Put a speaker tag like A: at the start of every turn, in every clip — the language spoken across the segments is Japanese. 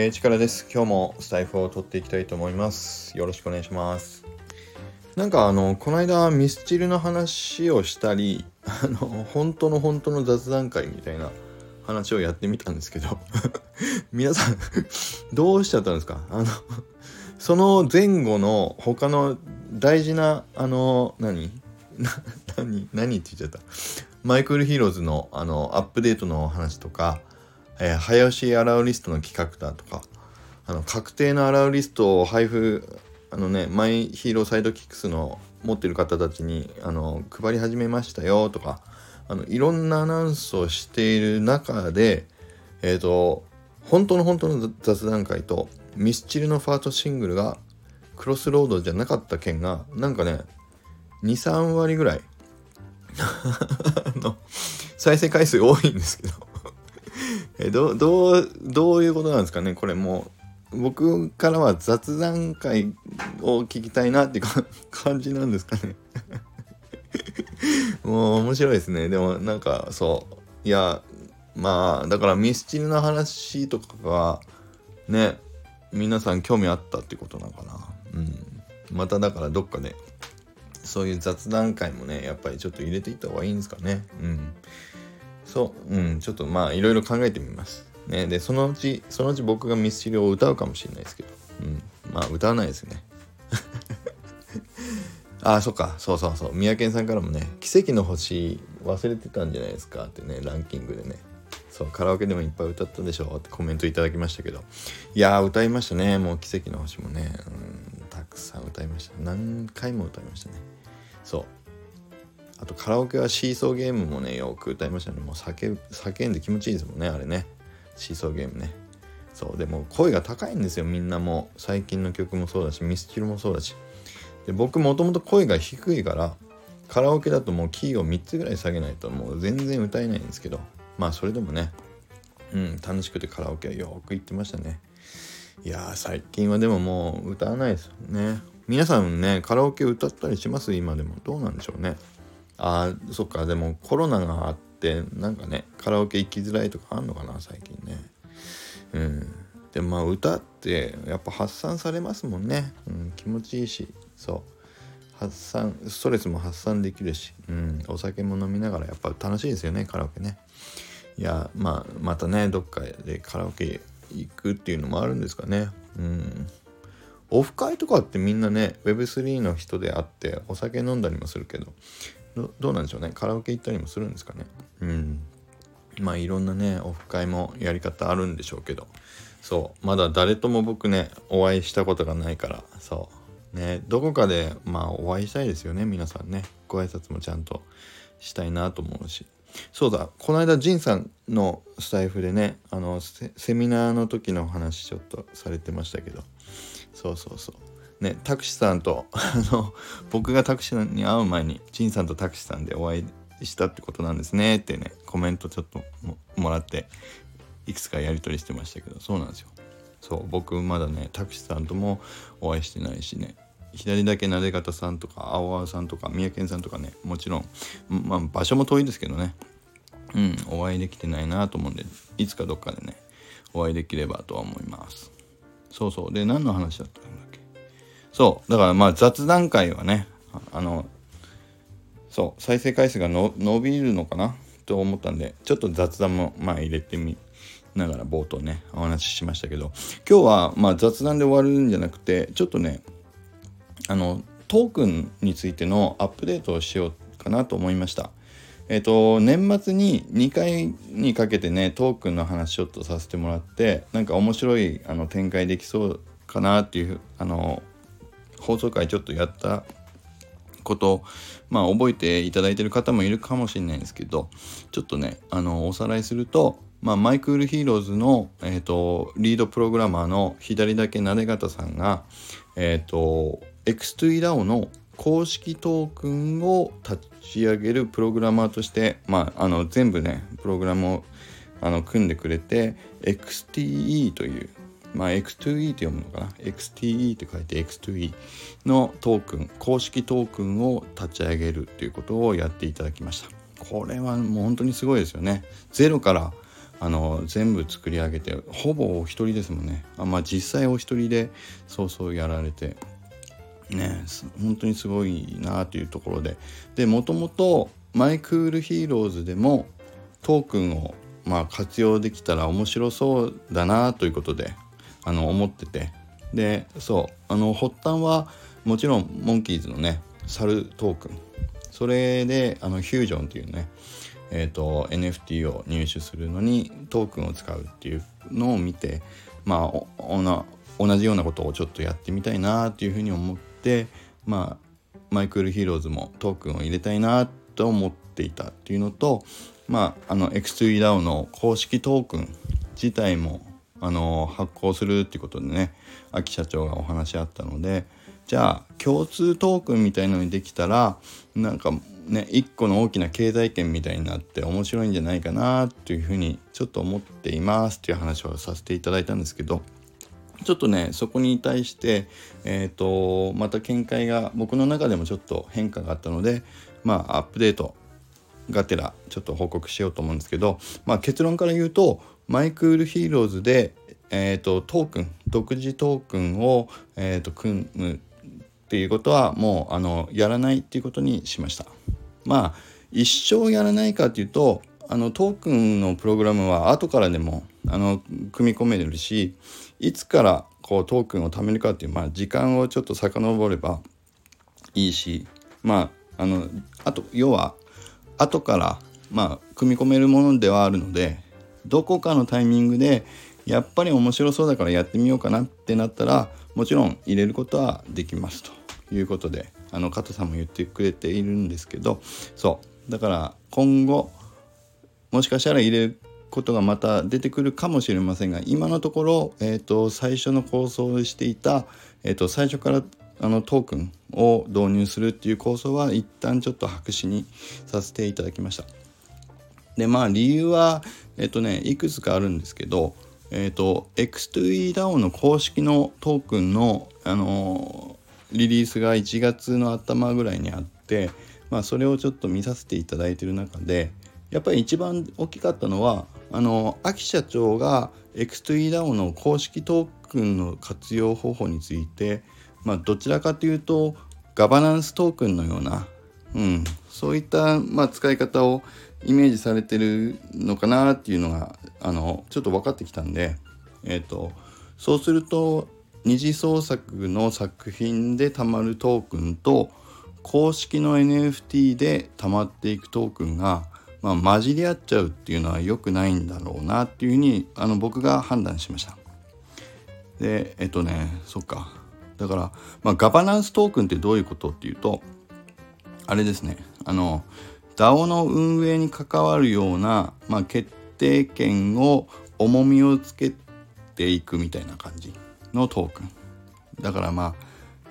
A: えー、力です。今日もスタイフを取っていきたいと思います。よろしくお願いします。なんかあの、この間ミスチルの話をしたり、あの、本当の本当の雑談会みたいな話をやってみたんですけど、皆さんどうしちゃったんですか？あの、その前後の他の大事な、あの、何？何？何って言っちゃった？マイクルヒーローズのあの、アップデートの話とか、えー、早押しアラウリストの企画だとか、あの、確定のアラウリストを配布、あのね、マイヒーローサイドキックスの持ってる方たちに、あの、配り始めましたよとか、あの、いろんなアナウンスをしている中で、えっ、ー、と、本当の本当の雑談会と、ミスチルのファーストシングルが、クロスロードじゃなかった件が、なんかね、2、3割ぐらい の再生回数多いんですけどえどどうどういうことなんですかね？これもう僕からは雑談会を聞きたいなって 感じなんですかね？もう面白いですね。でもなんかそういやまあだからミスチルの話とかがね皆さん興味あったってことなのかな？うん。まただからどっかでそういう雑談会もねやっぱりちょっと入れていった方がいいんですかね？うん。そう。うん。ちょっとまあいろいろ考えてみます。ね。でそのうちそのうち僕がミスチルを歌うかもしれないですけど。うん。まあ歌わないですね。ああそっか。そうそうそう。三宅さんからもね「奇跡の星忘れてたんじゃないですか」ってねランキングでね。そうカラオケでもいっぱい歌ったでしょってコメントいただきましたけど。いやー歌いましたね。もう奇跡の星もね、うん、たくさん歌いました。何回も歌いましたね。そう。あとカラオケはシーソーゲームもねよく歌いましたね。もう叫叫んで気持ちいいですもんねあれね。シーソーゲームね。そうでも声が高いんですよみんなも。最近の曲もそうだしミスチルもそうだし。で僕もともと声が低いからカラオケだともうキーを3つぐらい下げないともう全然歌えないんですけど。まあそれでもねうん楽しくてカラオケはよく行ってましたね。いや最近はでももう歌わないですよね。皆さんねカラオケ歌ったりします？今でも。どうなんでしょうね。あそっかでもコロナがあってなんかねカラオケ行きづらいとかあんのかな最近ね。うん。でもまあ歌ってやっぱ発散されますもんね、うん、気持ちいいし。そう。発散ストレスも発散できるし、うん、お酒も飲みながらやっぱ楽しいですよねカラオケね。いやまあまたねどっかでカラオケ行くっていうのもあるんですかね。うん。オフ会とかってみんなね Web3 の人であってお酒飲んだりもするけど。どうなんでしょうね。カラオケ行ったりもするんですかね。うん。まあいろんなねオフ会もやり方あるんでしょうけど。そう。まだ誰とも僕ねお会いしたことがないから。そう。ねどこかでまあお会いしたいですよね。皆さんね。ご挨拶もちゃんとしたいなと思うし。そうだ。この間仁さんのスタイフでねあのセミナーの時の話ちょっとされてましたけど。そうそうそう。ね、タクシーさんと、あの、僕がタクシさんに会う前に、陳さんとタクシーさんでお会いしたってことなんですねってね、コメントちょっともらって、いくつかやり取りしてましたけど、そうなんですよ。そう、僕まだね、タクシーさんともお会いしてないしね、左だけなで方さんとか、青青さんとか、三宅さんとかね、もちろん、まあ、場所も遠いですけどね、うん、お会いできてないなと思うんで、いつかどっかでね、お会いできればとは思います。そうそう。で、何の話だったんだそう。だからまあ雑談会はね、あの、そう、再生回数が伸びるのかな？と思ったんで、ちょっと雑談もまあ入れてみながら冒頭ね、お話ししましたけど、今日はまあ雑談で終わるんじゃなくて、ちょっとね、あの、トークンについてのアップデートをしようかなと思いました。えっ、と、年末に2回にかけてね、トークンの話をちょっとさせてもらって、なんか面白いあの展開できそうかなっていう、あの、放送回ちょっとやったことまあ覚えていただいてる方もいるかもしれないんですけどちょっとねあのおさらいすると、まあ、マイクリプトヒーローズの、えーと、リードプログラマーの左だけなで方さんが、えっ、ー、と X2EDAO の公式トークンを立ち上げるプログラマーとして、まあ、あの全部ねプログラムをあの組んでくれて XTE というまあ、X2E って読むのかな？XTE って書いて X2E のトークン公式トークンを立ち上げるっていうことをやっていただきました。これはもう本当にすごいですよね。ゼロからあの全部作り上げてほぼお一人ですもんね。あまあ実際お一人でそうそうやられてね本当にすごいなというところで。でもともとマイクリプトヒーローズでもトークンをまあ活用できたら面白そうだなということであの思ってて。でそうあの発端はもちろんモンキーズのねサルトークン。それであのフュージョンっていうねえーと、NFT を入手するのにトークンを使うっていうのを見てまあ同じようなことをちょっとやってみたいなっていうふうに思ってまあマイクリプトヒーローズもトークンを入れたいなと思っていたっていうのとまああの X2EDAO の公式トークン自体もあの発行するっていうことでね秋社長がお話あったのでじゃあ共通トークンみたいのにできたらなんかね一個の大きな経済圏みたいになって面白いんじゃないかなというふうにちょっと思っていますっていう話をさせていただいたんですけどちょっとねそこに対してえっ、ー、とまた見解が僕の中でもちょっと変化があったのでまあアップデートがてらちょっと報告しようと思うんですけど、まあ、結論から言うとマイクリプトヒーローズで、えーと、トークン独自トークンを、えーと組むっていうことはもうあのやらないっていうことにしました。まあ一生やらないかっていうとあのトークンのプログラムは後からでもあの組み込めるしいつからこうトークンを貯めるかっていう、まあ、時間をちょっと遡ればいいしまああのあと要は後からまあ組み込めるものではあるのでどこかのタイミングでやっぱり面白そうだからやってみようかなってなったらもちろん入れることはできますと。いうことであの加藤さんも言ってくれているんですけどそう。だから今後もしかしたら入れることがまた出てくるかもしれませんが今のところ、えーと、最初の構想をしていた、えーと、最初からあのトークンを導入するっていう構想は一旦ちょっと白紙にさせていただきました。でまあ理由はえっ、とねいくつかあるんですけどえっ、と X2EDAO の公式のトークンのあのリリースが1月の頭ぐらいにあって、まあ、それをちょっと見させていただいてる中でやっぱり一番大きかったのはあの秋社長が X2EDAO の公式トークンの活用方法について、まあ、どちらかというとガバナンストークンのような、うん、そういった、まあ、使い方をイメージされてるのかなっていうのがあのちょっと分かってきたんで、えーとそうすると二次創作の作品でたまるトークンと公式の NFT でたまっていくトークンが、まあ、混じり合っちゃうっていうのは良くないんだろうなっていうふうにあの僕が判断しました。でえっとねそっかだから、まあ、ガバナンストークンってどういうことっていうとあれですね。あの DAO の運営に関わるような、まあ、決定権を重みをつけていくみたいな感じのトークン。だからまあ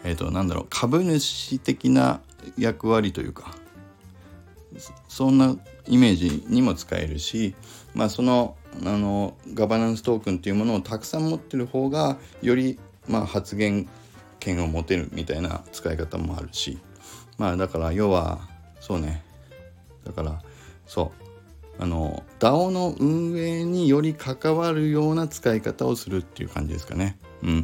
A: えっ、ー、となんだろう株主的な役割というかそんなイメージにも使えるしまあそのあのガバナンストークンっていうものをたくさん持ってる方がよりまあ発言権を持てるみたいな使い方もあるしまあだから要はそうねだからそうあの DAO の運営により関わるような使い方をするっていう感じですかね。うん。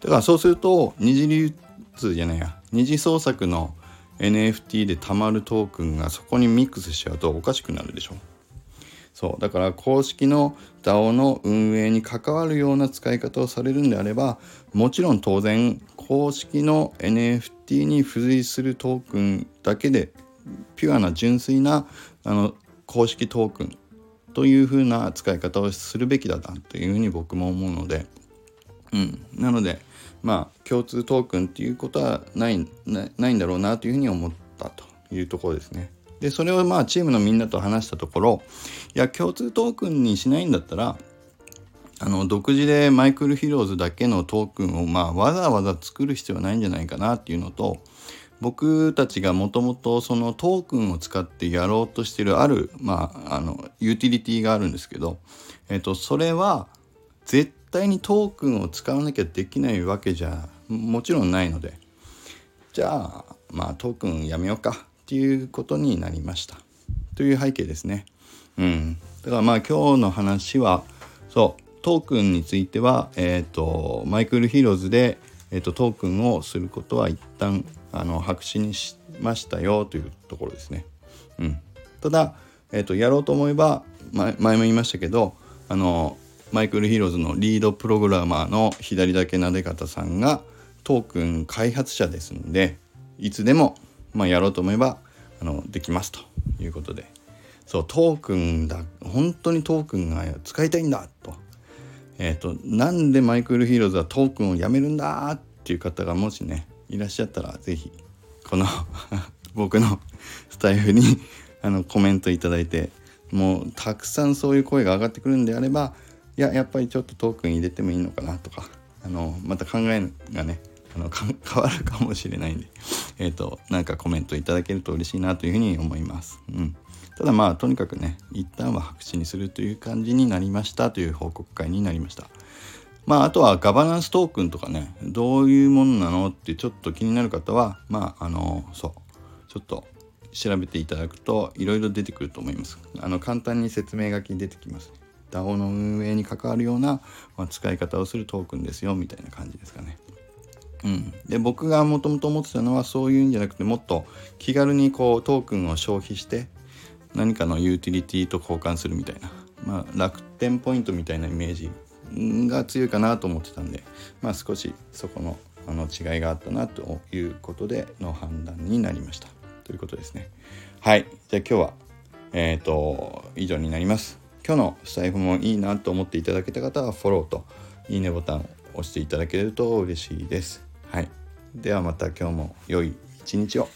A: だからそうすると二次流通じゃないや二次創作の NFT でたまるトークンがそこにミックスしちゃうとおかしくなるでしょ。そうだから公式の DAO の運営に関わるような使い方をされるんであればもちろん当然公式の NFT に付随するトークンだけでピュアな純粋なあの公式トークンというふうな使い方をするべきだなというふうに僕も思うのでうん、なのでまあ共通トークンっていうことはないないんだろうなというふうに思ったというところですね。でそれをまあチームのみんなと話したところいや共通トークンにしないんだったらあの独自でマイクルヒローズだけのトークンをまあわざわざ作る必要はないんじゃないかなっていうのと僕たちがもともとそのトークンを使ってやろうとしてるあるまああのユーティリティがあるんですけど、えっと、それは絶対にトークンを使わなきゃできないわけじゃもちろんないのでじゃあまあトークンやめようかっていうことになりました。という背景ですね。
B: うん。だからまあ今日の話はそう。トークンについてはえ、ー、とマイクルヒーローズで、えーと、トークンをすることは一旦あの白紙にしましたよというところですね。うん、ただ、えーと、やろうと思えば前も言いましたけどあのマイクルヒーローズのリードプログラマーの左だけなで方さんがトークン開発者ですのでいつでも、まあ、やろうと思えばあのできますということで。そうトークンだ本当にトークンが使いたいんだと,、えーと、なんでマイクルヒーローズはトークンをやめるんだっていう方がもしねいらっしゃったら是非この 僕のスタイフにあのコメントいただいてもうたくさんそういう声が上がってくるんであればいややっぱりちょっとトークン入れてもいいのかなとかあのまた考えがねあの 変わるかもしれないんで え、ー、となんかコメントいただけると嬉しいなというふうに思います。うん、ただまあとにかくね一旦は白紙にするという感じになりましたという報告会になりました。まああとはガバナンストークンとかねどういうものなのってちょっと気になる方はまああのそうちょっと調べていただくといろいろ出てくると思います。あの簡単に説明書きに出てきます、DAO の運営に関わるような、まあ、使い方をするトークンですよみたいな感じですかね。うん、で僕がもともと思ってたのはそういうんじゃなくてもっと気軽にこうトークンを消費して何かのユーティリティと交換するみたいな、まあ、楽天ポイントみたいなイメージが強いかなと思ってたんで、まあ、少しそこのあの違いがあったなということでの判断になりました。ということですね。はい。じゃあ今日はえっ、ー、と以上になります。今日のスタイフもいいなと思っていただけた方はフォローといいねボタンを押していただけると嬉しいです。はい。ではまた今日も良い一日を。